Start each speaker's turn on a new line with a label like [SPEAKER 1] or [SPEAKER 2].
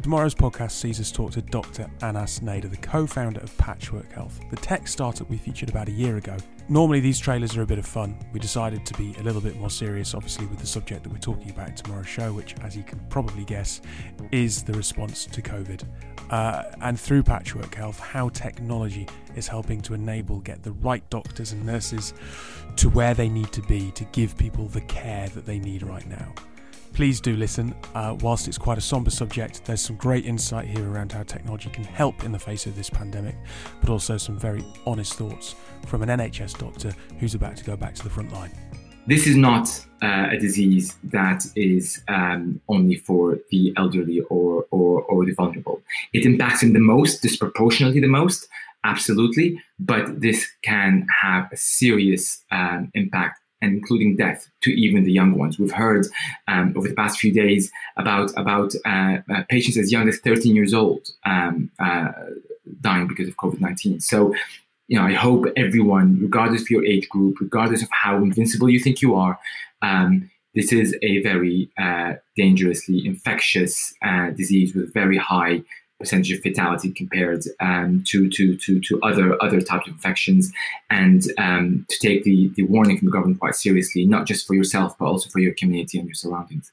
[SPEAKER 1] Tomorrow's podcast sees us talk to Dr. Anas Nader, the co founder of Patchwork Health, the tech startup we featured about a year ago. Normally, these trailers are a bit of fun. We decided to be a little bit more serious, obviously, with the subject that we're talking about in tomorrow's show, which, as you can probably guess, is the response to COVID. Uh, and through Patchwork Health, how technology is helping to enable get the right doctors and nurses to where they need to be to give people the care that they need right now please do listen. Uh, whilst it's quite a somber subject, there's some great insight here around how technology can help in the face of this pandemic, but also some very honest thoughts from an NHS doctor who's about to go back to the front line.
[SPEAKER 2] This is not uh, a disease that is um, only for the elderly or, or, or the vulnerable. It impacts them the most, disproportionately the most, absolutely, but this can have a serious um, impact and including death to even the young ones. We've heard um, over the past few days about about uh, uh, patients as young as 13 years old um, uh, dying because of COVID-19. So, you know, I hope everyone, regardless of your age group, regardless of how invincible you think you are, um, this is a very uh, dangerously infectious uh, disease with very high percentage of fatality compared um, to, to, to, to other other types of infections, and um, to take the, the warning from the government quite seriously, not just for yourself, but also for your community and your surroundings.